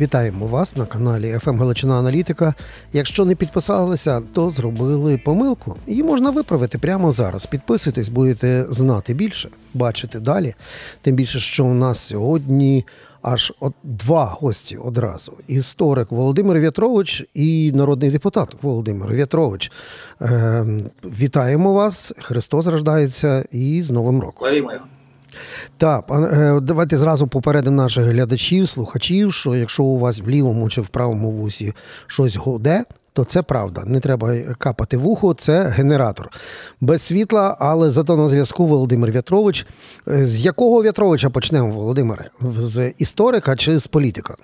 Вітаємо вас на каналі FM Галичина Аналітика. Якщо не підписалися, то зробили помилку. Її можна виправити прямо зараз. Підписуйтесь, будете знати більше, бачити далі. Тим більше, що у нас сьогодні аж от два гості одразу: історик Володимир В'ятрович і народний депутат Володимир В'ятрович. Е, вітаємо вас! Христос рождається і з Новим роком. Так, е, давайте зразу попередимо наших глядачів, слухачів, що якщо у вас в лівому чи в правому вусі щось гуде, то це правда. Не треба капати в ухо, це генератор. Без світла, але зато на зв'язку Володимир В'ятрович. Е, З якого В'ятровича почнемо, Володимире? З історика чи з політика?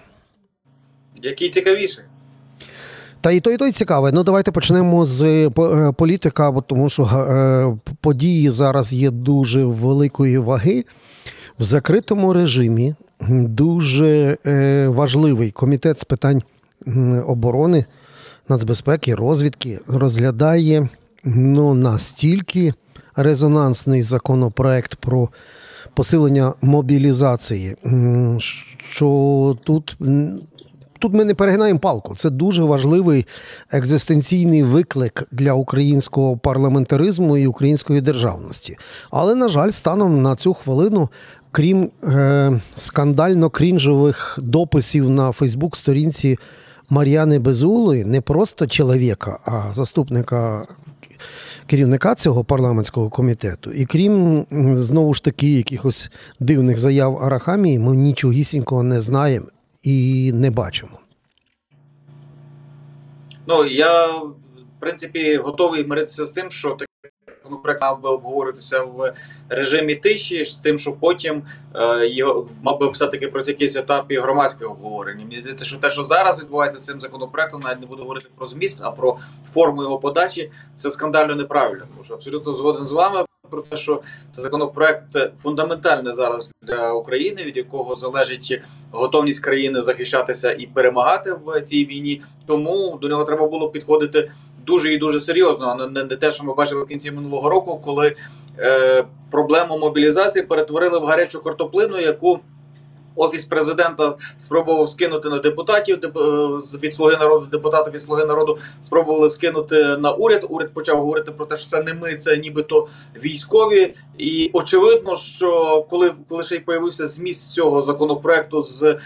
Який цікавіший? Та і той, і той цікавий. Ну давайте почнемо з по- е, політика, бо тому що е, події зараз є дуже великої ваги. В закритому режимі дуже е, важливий комітет з питань оборони, нацбезпеки, розвідки розглядає ну, настільки резонансний законопроект про посилення мобілізації, що тут. Тут ми не перегинаємо палку. Це дуже важливий екзистенційний виклик для українського парламентаризму і української державності. Але, на жаль, станом на цю хвилину, крім е, скандально крінжових дописів на Фейсбук-сторінці Мар'яни Безулої, не просто чоловіка, а заступника керівника цього парламентського комітету. І крім знову ж таки якихось дивних заяв Арахамії, ми нічогісінького не знаємо і не бачимо. Ну я в принципі готовий миритися з тим, що такий законопроект мав би обговоритися в режимі тиші, з тим, що потім е, його мав би все-таки пройти якийсь етап і громадське обговорення. Мені здається, що те, що зараз відбувається з цим законопроектом, навіть не буду говорити про зміст, а про форму його подачі, це скандально неправильно. Тому що абсолютно згоден з вами про те, що це законопроект фундаментальний зараз для України, від якого залежить готовність країни захищатися і перемагати в цій війні. Тому до нього треба було підходити дуже і дуже серйозно, а не, не те, що ми бачили в кінці минулого року, коли е, проблему мобілізації перетворили в гарячу картоплину, яку Офіс президента спробував скинути на депутатів деп- е, від слуги народу, депутатів від слуги народу спробували скинути на уряд. Уряд почав говорити про те, що це не ми, це нібито військові. І очевидно, що коли, коли ще й появився зміст цього законопроекту з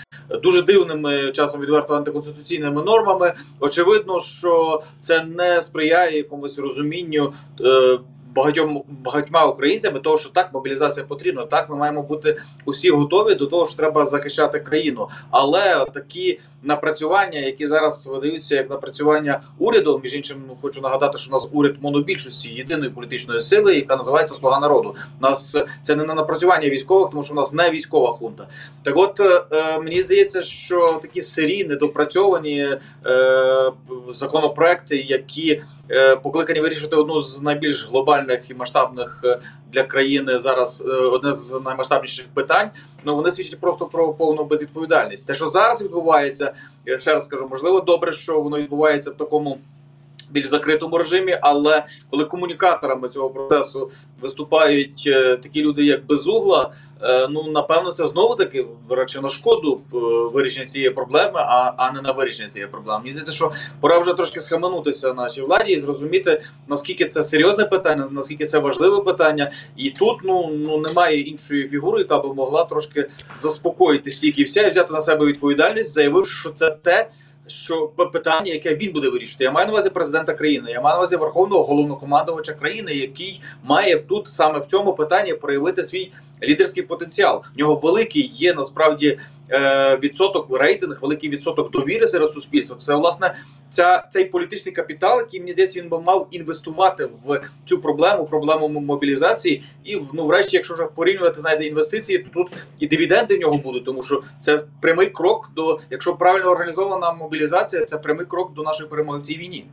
дуже дивними часом відверто антиконституційними нормами, очевидно, що це не сприяє якомусь розумінню. Е, Багатьом багатьма українцями того, що так мобілізація потрібна, так ми маємо бути усі готові до того, що треба захищати країну. Але такі напрацювання, які зараз видаються як напрацювання уряду, між іншим, ну, хочу нагадати, що у нас уряд монобільшості єдиної політичної сили, яка називається Слуга народу. У нас це не на напрацювання військових, тому що у нас не військова хунта. Так, от е, е, мені здається, що такі сирі недопрацьовані е, законопроекти, які е, покликані вирішити одну з найбільш глобальних і масштабних е, для країни зараз е, одне з наймасштабніших питань. Ну вони свідчать просто про повну безвідповідальність. Те, що зараз відбувається, я ще раз скажу, можливо, добре, що воно відбувається в такому. Більш закритому режимі, але коли комунікаторами цього процесу виступають е, такі люди, як Безугла, е, ну напевно, це знову таки речі на шкоду е, вирішення цієї проблеми, а, а не на вирішення цієї проблеми. Мені здається, що пора вже трошки схаменутися нашій владі і зрозуміти наскільки це серйозне питання, наскільки це важливе питання, і тут ну ну немає іншої фігури, яка би могла трошки заспокоїти всіх і вся і взяти на себе відповідальність, заявивши, що це те. Що питання, яке він буде вирішити, я маю на увазі президента країни, я маю на увазі верховного головнокомандувача країни, який має тут саме в цьому питанні проявити свій лідерський потенціал. В нього великий є насправді е, відсоток рейтинг, великий відсоток довіри серед суспільства. Це власне ця цей політичний капітал, який мені здається, він би мав інвестувати в цю проблему, проблему мобілізації. І ну, врешті, якщо вже порівнювати знаєте, інвестиції, то тут і дивіденди в нього будуть, тому що це прямий крок до, якщо правильно організована мобілізація, це прямий крок до нашої перемоги в цій війні.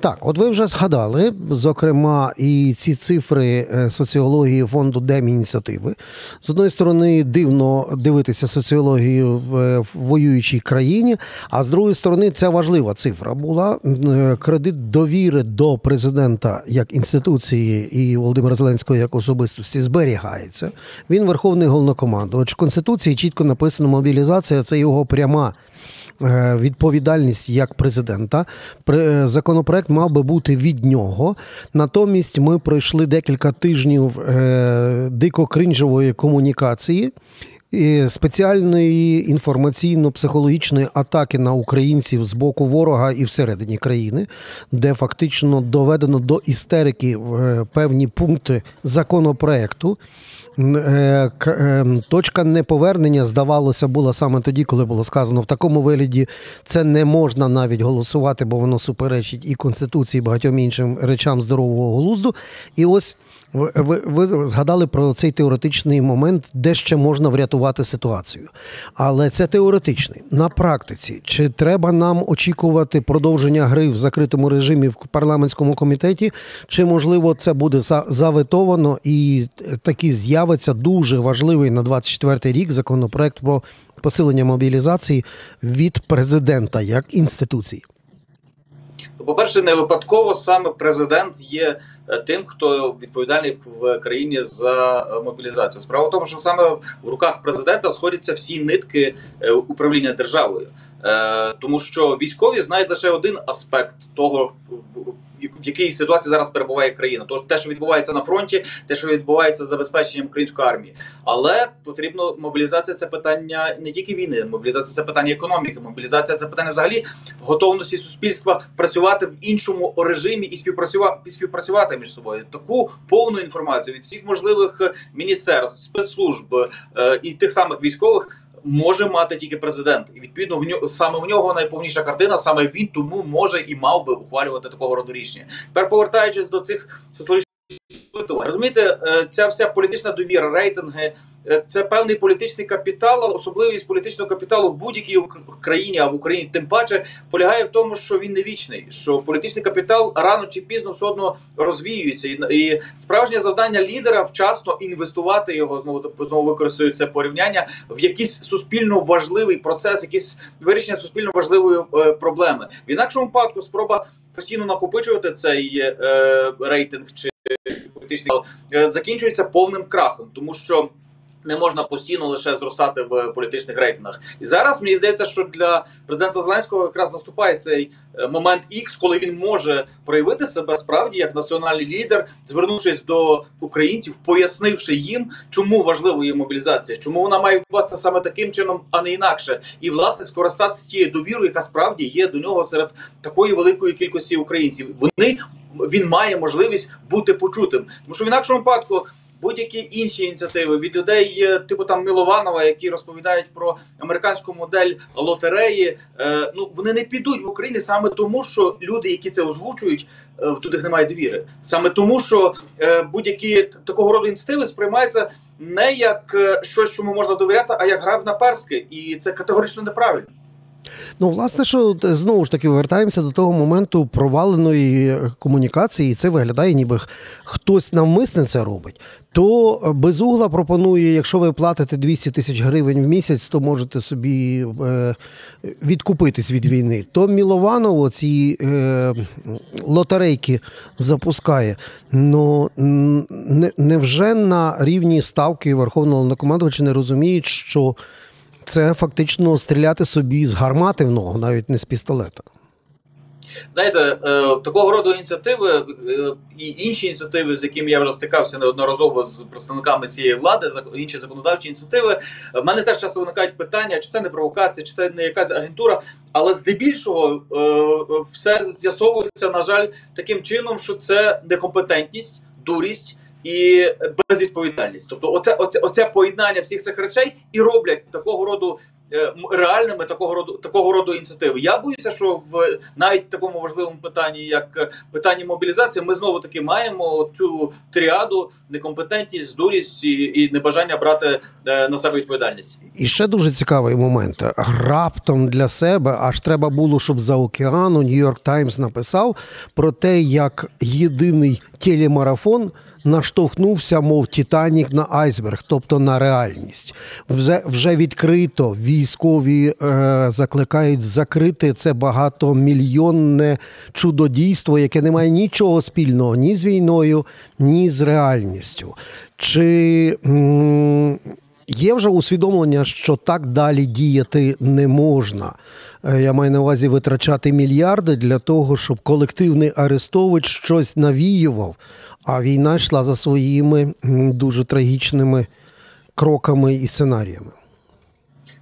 Так, от ви вже згадали, зокрема, і ці цифри е, соціології фонду Демініціативи. З одної сторони, дивно дивитися соціологію в воюючій країні, а з другої сторони, ця важлива цифра була. Е, кредит довіри до президента як інституції і Володимира Зеленського як особистості зберігається. Він верховний головнокомандувач. В Конституції чітко написано, мобілізація це його пряма. Е, відповідальність як президента. Е, законопроект мав би бути від нього. Натомість ми пройшли декілька тижнів е, дико кринжової комунікації. Спеціальної інформаційно-психологічної атаки на українців з боку ворога і всередині країни, де фактично доведено до істерики певні пункти законопроекту. Е, е, точка неповернення, здавалося, була саме тоді, коли було сказано в такому вигляді це не можна навіть голосувати, бо воно суперечить і конституції, і багатьом іншим речам здорового глузду. І ось ви, ви, згадали про цей теоретичний момент, де ще можна врятувати ситуацію. Але це теоретичний. На практиці, чи треба нам очікувати продовження гри в закритому режимі в парламентському комітеті, чи можливо це буде заветовано і таки з'явиться дуже важливий на 24-й рік законопроект про посилення мобілізації від президента як інституції? По-перше, не випадково саме президент є е, тим, хто відповідальний в країні за е, мобілізацію. Справа в тому, що саме в руках президента сходяться всі нитки е, управління державою, тому що військові знають лише один аспект того, в якій ситуації зараз перебуває країна. Тож те, що відбувається на фронті, те, що відбувається з забезпеченням української армії, але потрібно мобілізація це питання не тільки війни, мобілізація це питання економіки, мобілізація це питання взагалі готовності суспільства працювати в іншому режимі і співпрацювати співпрацювати між собою. Таку повну інформацію від всіх можливих міністерств, спецслужб е, і тих самих військових може мати тільки президент, і відповідно в нього саме в нього найповніша картина. Саме він тому може і мав би ухвалювати такого роду рішення. Тепер повертаючись до цих соціологічних розумієте, е, ця вся політична довіра, рейтинги. Е, це певний політичний капітал, особливість політичного капіталу в будь-якій країні, а в Україні тим паче полягає в тому, що він не вічний. Що політичний капітал рано чи пізно все одно розвіюється, і справжнє завдання лідера вчасно інвестувати його знову знову використовую це порівняння в якийсь суспільно важливий процес, якийсь вирішення суспільно важливої е, проблеми. В інакшому випадку спроба постійно накопичувати цей е, рейтинг чи політичний е, закінчується повним крахом, тому що. Не можна постійно лише зростати в політичних рейтингах, і зараз мені здається, що для президента Зеленського якраз наступає цей е, момент Ікс, коли він може проявити себе справді як національний лідер, звернувшись до українців, пояснивши їм, чому важлива є мобілізація, чому вона має відбуватися саме таким чином, а не інакше, і власне скористатися тією довірою, яка справді є до нього серед такої великої кількості українців. Вони він має можливість бути почутим, тому що в інакшому випадку будь-які інші ініціативи від людей, типу там Милованова, які розповідають про американську модель лотереї. Е, ну вони не підуть в Україні саме тому, що люди, які це озвучують, е, туди немає довіри. Саме тому, що е, будь-які такого роду ініціативи сприймаються не як е, щось, чому можна довіряти, а як гра в наперстки, і це категорично неправильно. Ну, власне, що знову ж таки вертаємося до того моменту проваленої комунікації, і це виглядає, ніби хтось навмисне це робить. То безугла пропонує, якщо ви платите 200 тисяч гривень в місяць, то можете собі е, відкупитись від війни. То Мілованово ці е, лотерейки запускає. Ну не, невже на рівні ставки Верховного Головнокомандувача не розуміють, що це фактично стріляти собі з гармати в ногу, навіть не з пістолета. Знаєте, е, такого роду ініціативи е, і інші ініціативи, з якими я вже стикався неодноразово з представниками цієї влади, інші законодавчі ініціативи, в мене теж часто виникають питання, чи це не провокація, чи це не якась агентура. Але здебільшого е, все з'ясовується, на жаль, таким чином, що це некомпетентність, дурість і безвідповідальність. Тобто, оце, оце, оце поєднання всіх цих речей і роблять такого роду е, реальними такого роду такого роду ініціативи. Я боюся, що в навіть такому важливому питанні, як питання мобілізації, ми знову таки маємо цю тріаду некомпетентність, дурість і, і небажання брати е, на себе відповідальність. І ще дуже цікавий момент. Раптом для себе аж треба було, щоб за океану Нью-Йорк Таймс написав про те, як єдиний телемарафон наштовхнувся, мов Титанік на айсберг, тобто на реальність. Вже вже відкрито військові е, закликають закрити це багатомільйонне чудодійство, яке не має нічого спільного ні з війною, ні з реальністю. Чи м- Є вже усвідомлення, що так далі діяти не можна. Е, я маю на увазі витрачати мільярди для того, щоб колективний Арестович щось навіював, а війна йшла за своїми дуже трагічними кроками і сценаріями.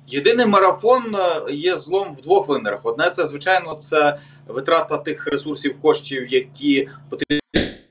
Єдиний марафон е, є злом в двох вимірах. Одне це звичайно це витрата тих ресурсів коштів, які потрібні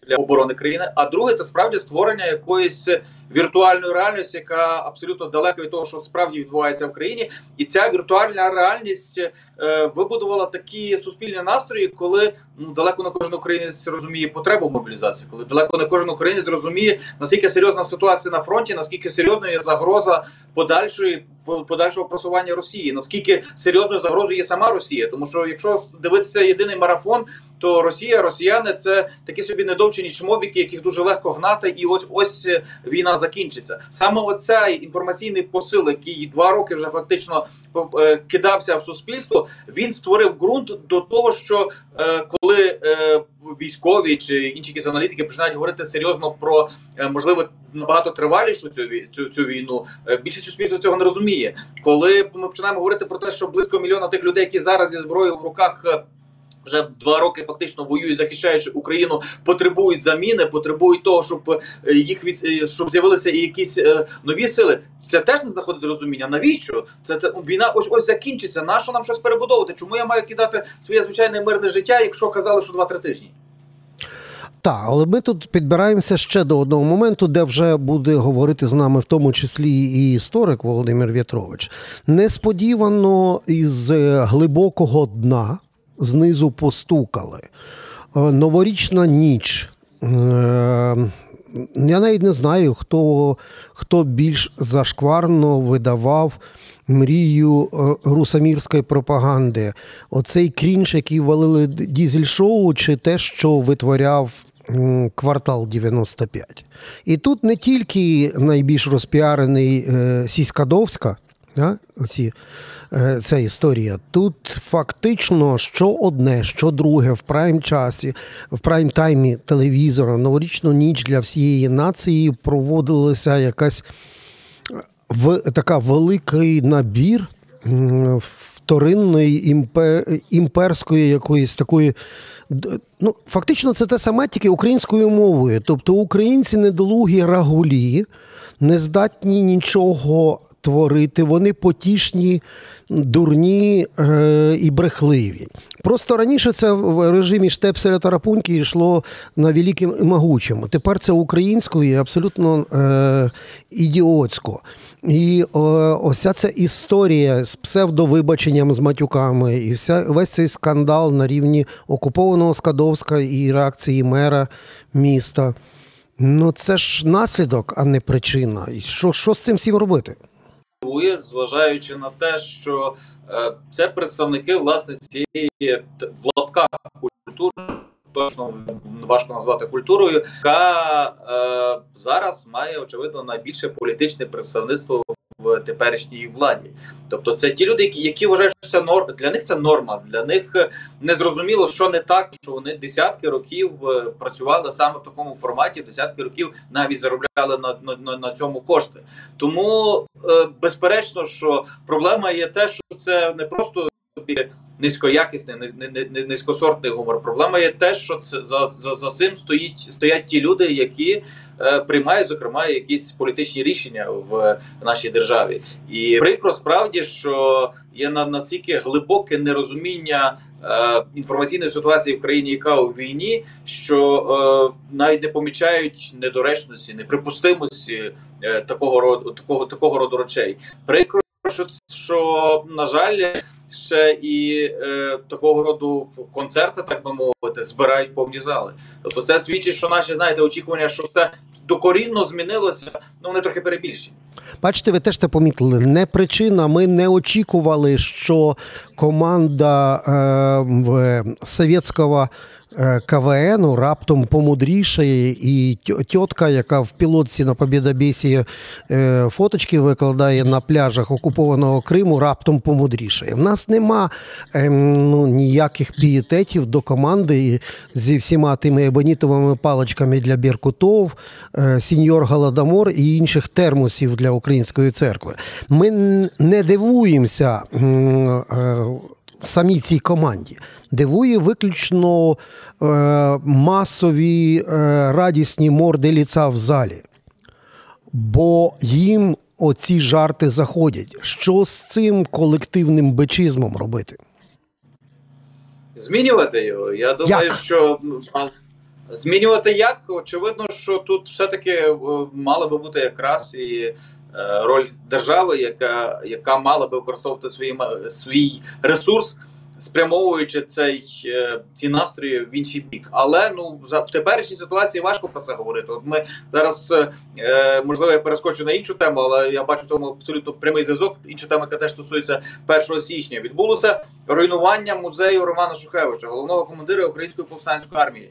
для оборони країни. А друге це справді створення якоїсь віртуальної реальності, яка абсолютно далека від того, що справді відбувається в країні, і ця віртуальна реальність е, вибудувала такі суспільні настрої, коли ну далеко не кожен українець розуміє потребу мобілізації, коли далеко не кожен українець розуміє наскільки серйозна ситуація на фронті, наскільки серйозною є загроза подальшої подальшого просування Росії, наскільки серйозною загрозою є сама Росія, тому що якщо дивитися єдиний марафон, то Росія, Росіяни це такі собі недовчені чмобіки, яких дуже легко гнати, і ось ось війна закінчиться. Саме оцей інформаційний посил, який два роки вже фактично е, кидався в суспільство, він створив ґрунт до того, що е, коли е, військові чи інші якісь аналітики починають говорити серйозно про можливо набагато тривалішу цю цю, цю війну, більшість суспільства цього не розуміє. Коли ми починаємо говорити про те, що близько мільйона тих людей, які зараз зі зброєю в руках вже два роки фактично воюють, захищаючи Україну, потребують заміни, потребують того, щоб е, їх е, щоб з'явилися і якісь е, нові сили. Це теж не знаходить розуміння. Навіщо це це війна? Ось ось закінчиться. Нащо нам щось перебудовувати? Чому я маю кидати своє звичайне мирне життя, якщо казали, що два-три тижні? Так, але ми тут підбираємося ще до одного моменту, де вже буде говорити з нами, в тому числі і історик Володимир В'ятрович. Несподівано із глибокого дна знизу постукали. Е, новорічна ніч. Е, я навіть не знаю, хто хто більш зашкварно видавав мрію е, русамірської пропаганди. Оцей крінж, який валили дізель-шоу, чи те, що витворяв квартал 95. І тут не тільки найбільш розпіарений Сіськадовська, оці Е, ця історія. Тут фактично що одне, що друге в прайм часі, в прайм таймі телевізора, новорічну ніч для всієї нації проводилася якась в така великий набір вторинної імпер, імперської якоїсь такої. Ну, фактично, це те саме тільки українською мовою. Тобто українці недолугі рагулі, не здатні нічого творити, вони потішні, дурні е, і брехливі. Просто раніше це в режимі штепселя та рапуньки йшло на великим і могучому. Тепер це українською і абсолютно е, ідіотсько. І о, ось ця історія з псевдовибаченням з матюками, і вся весь цей скандал на рівні окупованого Скадовська і реакції мера міста. Ну це ж наслідок, а не причина. І що, що з цим всім робити? Зважаючи на те, що е, це представники власне цієї в лапках культури. Точно важко назвати культурою, яка е, зараз має очевидно найбільше політичне представництво в теперішній владі. Тобто, це ті люди, які які вважають, що це норм для них це норма. Для них е, не зрозуміло, що не так, що вони десятки років е, працювали саме в такому форматі, десятки років навіть заробляли на на, на цьому кошти. Тому е, безперечно, що проблема є те, що це не просто низькоякісний, низькосортний гумор. Проблема є те, що це за за, за цим стоїть стоять ті люди, які е, приймають зокрема якісь політичні рішення в нашій державі, і прикро справді, що є на настільки глибоке нерозуміння. Е, інформаційної ситуації в країні, яка у війні, що е, навіть не помічають недоречності, неприпустимості е, такого роду такого такого роду речей. Прикро що що на жаль, ще і е, такого роду концерти, так би мовити, збирають повні зали. Тобто, це свідчить, що наші знаєте очікування, що це докорінно змінилося. Ну вони трохи перебільшені. Бачите, ви теж це помітили. Не причина. Ми не очікували, що команда е, совєтського Е, КВН раптом помудрішає, і тітка, яка в пілотці на Побєдобєсі е, фоточки викладає на пляжах окупованого Криму, раптом помудрішає. В нас нема ем, ну, ніяких пієтетів до команди зі всіма тими ебонітовими паличками для Біркутов, е, сіньор Голодомор і інших термосів для української церкви. Ми не дивуємося самій цій команді. Дивує виключно е, масові е, радісні морди ліца в залі, бо їм оці жарти заходять. Що з цим колективним бечизмом робити? Змінювати його. Я думаю, як? що змінювати як? Очевидно, що тут все-таки е, мала би бути якраз і роль держави, яка яка мала би використовувати свої, свій ресурс спрямовуючи цей е, ці настрої в інший бік. Але ну в теперішній ситуації важко про це говорити. От ми зараз е, можливо я перескочу на іншу тему, але я бачу тому абсолютно прямий зв'язок. Інша тема, яка теж стосується 1 січня. Відбулося руйнування музею Романа Шухевича, головного командира української повстанської армії.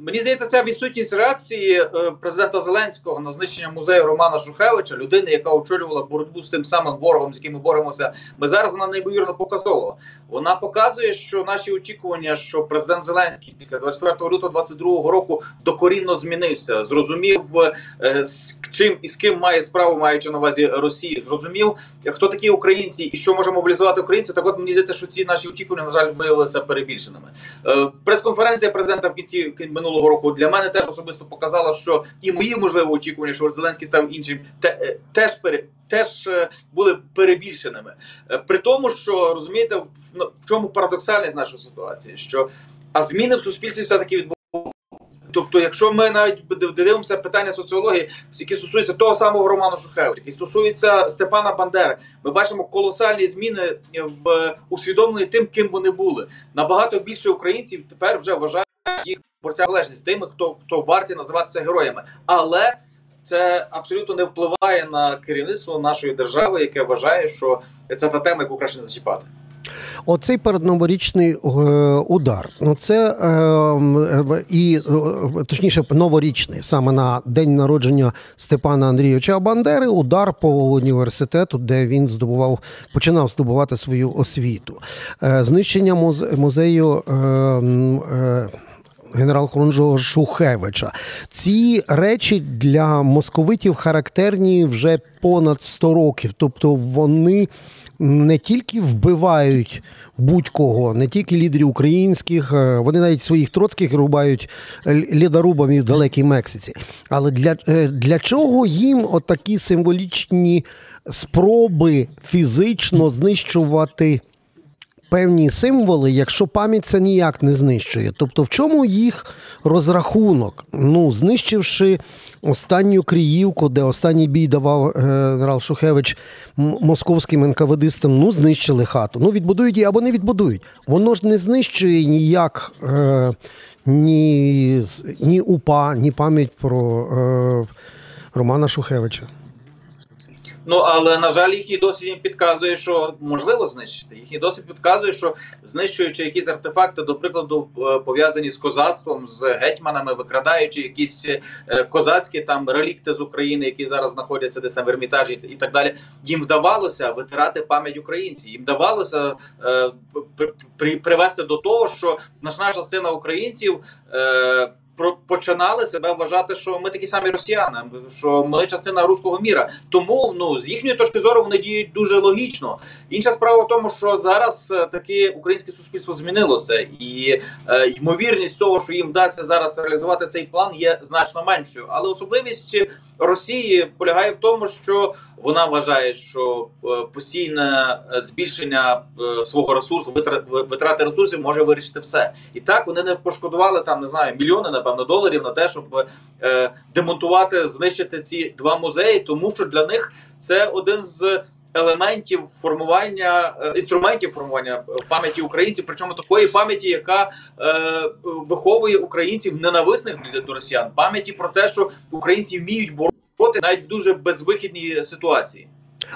Мені здається, ця відсутність реакції е, президента Зеленського на знищення музею Романа Шухевича, людини, яка очолювала боротьбу з тим самим ворогом, з яким ми боремося. Ми зараз вона неймовірно показова. Вона показує, що наші очікування, що президент Зеленський після 24 лютого 22 року докорінно змінився, зрозумів е, з чим і з ким має справу, маючи на увазі Росії, зрозумів, хто такі українці і що може мобілізувати українців. Так от мені здається, що ці наші очікування на жаль виявилися перебільшеними. Е, прес-конференція президента в кінці минулого минулого року для мене теж особисто показало, що і мої можливо очікування, що Зеленський став іншим, е, теж пере. Теж е, були перебільшеними, е, при тому, що розумієте, в чому парадоксальність нашої ситуації, що а зміни в суспільстві все таки відбуваються. Тобто, якщо ми навіть дивимося питання соціології, які стосуються того самого Роману Шухевича, які стосуються Степана Бандери, ми бачимо колосальні зміни в усвідомленні тим, ким вони були. Набагато більше українців тепер вже вважають їх борця залежність тими, хто хто варті називатися героями, але це абсолютно не впливає на керівництво нашої держави, яке вважає, що це та тема, яку краще не зачіпати. Оцей передноворічний е, удар. Ну це е, і е, точніше новорічний саме на день народження Степана Андрійовича Бандери. Удар по університету, де він здобував, починав здобувати свою освіту. Е, знищення музею. Е, е, генерал Хорунжого Шухевича. Ці речі для московитів характерні вже понад 100 років. Тобто вони не тільки вбивають будь-кого, не тільки лідерів українських, е, вони навіть своїх троцьких рубають лідорубами в далекій Мексиці. Але для, е, для чого їм отакі символічні спроби фізично знищувати? Певні символи, якщо пам'ять це ніяк не знищує. Тобто, в чому їх розрахунок? Ну, знищивши останню Криївку, де останній бій давав е, генерал Шухевич московським НКВДистам, ну знищили хату. Ну, відбудують її або не відбудують. Воно ж не знищує ніяк е, ні ні УПА, ні пам'ять про е, Романа Шухевича. Ну але на жаль, їхній досвід підказує, що можливо знищити. Їхній досвід підказує, що знищуючи якісь артефакти, до прикладу, е, пов'язані з козацтвом, з гетьманами, викрадаючи якісь е, козацькі там релікти з України, які зараз знаходяться десь на в Ермітажі і так далі. Їм вдавалося витирати пам'ять українців. Їм вдавалося е, при, привести до того, що значна частина українців. Е, починали себе вважати, що ми такі самі росіяни, що ми частина руського міра. Тому ну з їхньої точки зору вони діють дуже логічно. Інша справа в тому, що зараз е, таке українське суспільство змінилося, і е, ймовірність того, що їм вдасться зараз реалізувати цей план, є значно меншою. Але особливість Росії полягає в тому, що вона вважає, що е, постійне е, збільшення е, свого ресурсу, витрати ресурсів може вирішити все. І так вони не пошкодували там, не знаю, мільйони, напевно, доларів на те, щоб демонтувати, знищити ці два музеї, тому що для них це один з елементів формування е, інструментів формування пам'яті українців, причому такої пам'яті, яка е, виховує українців ненависних до росіян, пам'яті про те, що українці вміють бороти навіть в дуже безвихідній ситуації.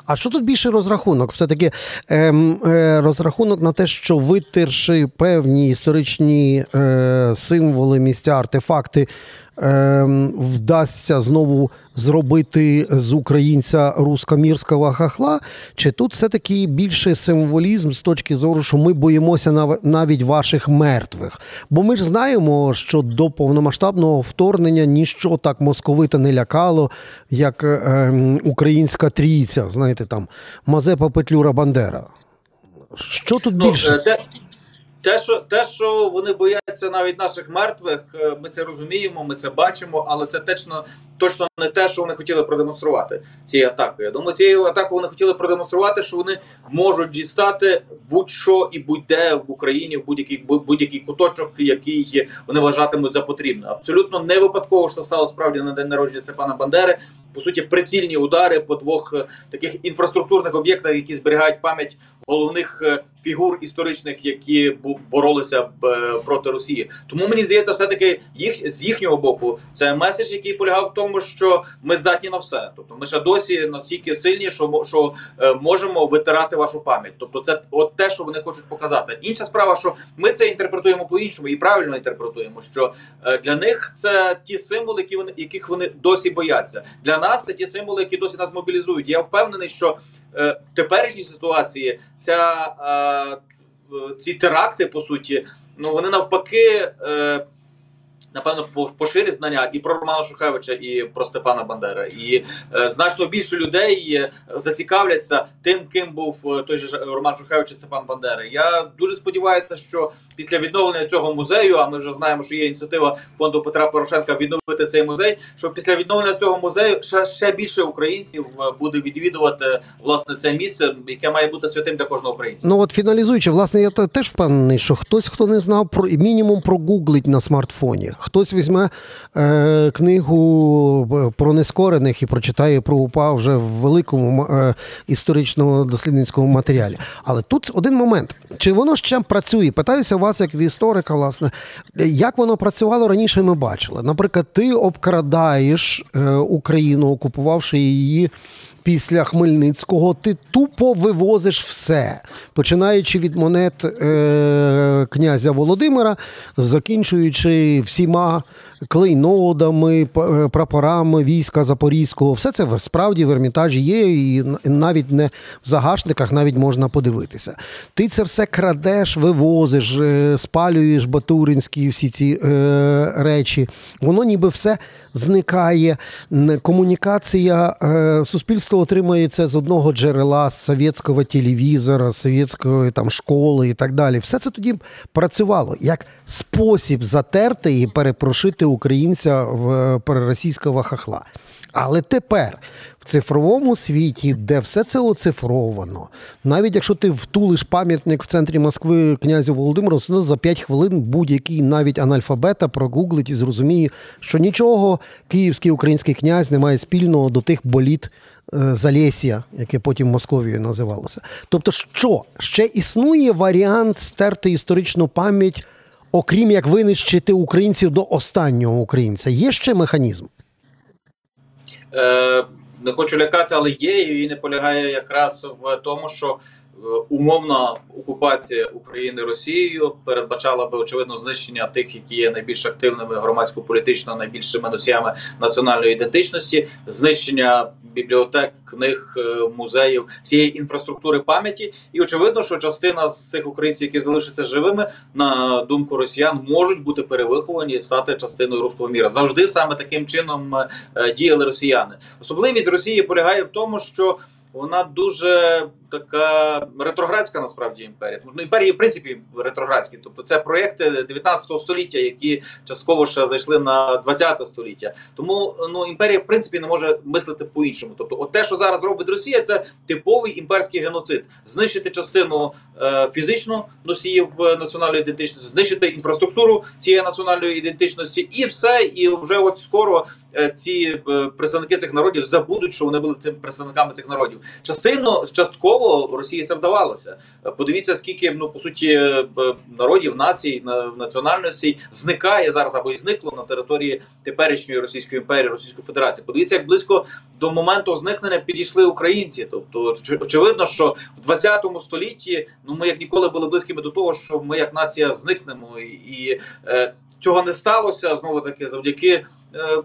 А що тут більше розрахунок? Все таки ем, е, розрахунок на те, що витерши певні історичні е, символи, місця, артефакти Ем, вдасться знову зробити з українця рускомірського хахла, чи тут все-таки більше символізм з точки зору, що ми боїмося навіть ваших мертвих? Бо ми ж знаємо, що до повномасштабного вторгнення ніщо так московита не лякало, як ем, українська трійця, знаєте, там Мазепа Петлюра Бандера. Що тут ну, більше? Те, те, що те, що вони бояться навіть наших мертвих, е, ми це розуміємо, ми це бачимо, але це точно точно не те, що вони хотіли продемонструвати цією атакою. Я думаю, цією атакою вони хотіли продемонструвати, що вони можуть дістати будь-що і будь-де в Україні в будь-який будь-який куточок, який вони вважатимуть за потрібне. Абсолютно не випадково що це справді на день народження Степана Бандери. По суті, прицільні удари по двох е, таких інфраструктурних об'єктах, які зберігають пам'ять головних е, фігур історичних, які боролися е, проти Росії. Тому мені здається, все таки їх з їхнього боку це меседж, який полягав в тому, що ми здатні на все. Тобто, ми ще досі настільки сильні, що що можемо витирати вашу пам'ять. Тобто, це от те, що вони хочуть показати. Інша справа, що ми це інтерпретуємо по іншому і правильно інтерпретуємо. Що для них це ті символи, які вони яких вони досі бояться. Для нас це ті символи, які досі нас мобілізують. Я впевнений, що в теперішній ситуації ця ці теракти, по суті, ну вони навпаки. Е, напевно поширить знання і про Романа Шухевича, і про Степана Бандера. І е, значно більше людей е, зацікавляться тим, ким був е, той же Роман Шухевич і Степан Бандера. Я дуже сподіваюся, що після відновлення цього музею, а ми вже знаємо, що є ініціатива фонду Петра Порошенка відновити цей музей. Що після відновлення цього музею ще ще більше українців е, буде відвідувати власне це місце, яке має бути святим для кожного українця. Ну от фіналізуючи, власне, я теж впевнений, що хтось, хто не знав про мінімум прогуглить на смартфоні. Хтось візьме е, книгу про нескорених і прочитає про УПА вже в великому е, історичному дослідницькому матеріалі. Але тут один момент: чи воно ще працює? Питаюся вас, як в історика, власне, як воно працювало раніше, ми бачили. Наприклад, ти обкрадаєш е, Україну, окупувавши її після Хмельницького ти тупо вивозиш все, починаючи від монет е, князя Володимира, закінчуючи всіма клейнодами, е, прапорами війська Запорізького. Все це справді в Ермітажі є, і навіть не в загашниках навіть можна подивитися. Ти це все крадеш, вивозиш, е, спалюєш батуринські всі ці е, речі. Воно ніби все зникає. Комунікація е, суспільство отримує це з одного джерела, з совєтського телевізора, совєтської там школи і так далі. Все це тоді працювало як спосіб затерти і перепрошити українця в переросійського хахла. Але тепер в цифровому світі, де все це оцифровано, навіть якщо ти втулиш пам'ятник в центрі Москви князю Володимиру, то за 5 хвилин будь-який навіть анальфабета прогуглить і зрозуміє, що нічого київський український князь не має спільного до тих боліт е, Залєсія, яке потім Московією називалося. Тобто, що ще існує варіант стерти історичну пам'ять, окрім як винищити українців до останнього українця. Є ще механізм. Е, не хочу лякати, але є і не полягає якраз в тому, що умовна окупація України Росією передбачала би очевидно знищення тих, які є найбільш активними громадсько-політично, найбільшими носіями національної ідентичності, знищення бібліотек, книг, е, музеїв, цієї інфраструктури пам'яті. І очевидно, що частина з цих українців, які залишаться живими, на думку росіян, можуть бути перевиховані стати частиною руського міра. Завжди саме таким чином е, діяли росіяни. Особливість Росії полягає в тому, що вона дуже така ретроградська насправді імперія. Тому ну, імперії, в принципі, ретроградські. Тобто це проєкти 19 століття, які частково ще зайшли на 20 століття. Тому ну імперія, в принципі, не може мислити по-іншому. Тобто, от те, що зараз робить Росія, це типовий імперський геноцид. Знищити частину е, фізично носіїв національної ідентичності, знищити інфраструктуру цієї національної ідентичності, і все. І вже от скоро е, ці е, представники цих народів забудуть, що вони були цими представниками цих народів. Частину частково Росії це вдавалося. Е, Подивіться, скільки ну по суті е, народів, націй, на- національностей зникає зараз або й зникло на території теперішньої Російської імперії, Російської Федерації. Подивіться, як близько до моменту зникнення підійшли українці. Тобто, очевидно, що в 20 столітті ну ми як ніколи були близькими до того, що ми як нація зникнемо, і, е, цього не сталося знову таки завдяки. Е,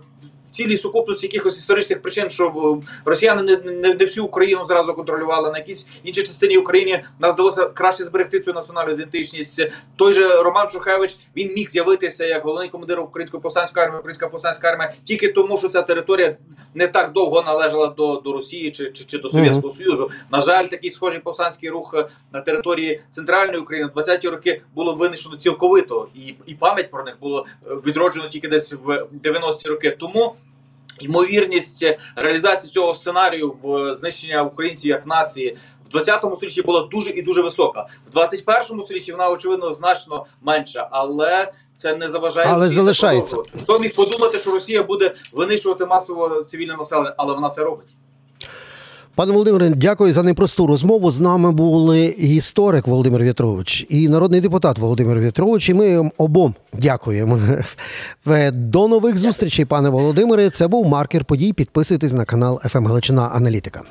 Цілій сукупності якихось історичних причин, що е, росіяни не, не, не всю Україну зразу контролювали на якійсь іншій частині України. Нас вдалося краще зберегти цю національну ідентичність. Той же Роман Шухевич він міг з'явитися як головний командир української повстанської армії, українська повстанська армія, тільки тому, що ця територія не так довго належала до, до Росії чи, чи, чи до Совєтського Союзу. На жаль, такий схожий повстанський рух е, на території центральної України в 20-ті роки було винищено цілковито, і, і пам'ять про них було е, відроджено тільки десь в 90-ті роки. Тому ймовірність реалізації цього сценарію в знищення українців як нації. В 20 столітті була дуже і дуже висока. В 21 столітті вона очевидно значно менша, але це не заважає. Але залишається. Хто міг подумати, що Росія буде винищувати масово цивільне населення, але вона це робить. Пане Володимире, дякую за непросту розмову. З нами були історик Володимир В'ятрович і народний депутат Володимир В'ятрович. І ми обом дякуємо. Е, До нових зустрічей, пане Володимире. Це був маркер подій. Підписуйтесь на канал «ФМ Галичина Аналітика.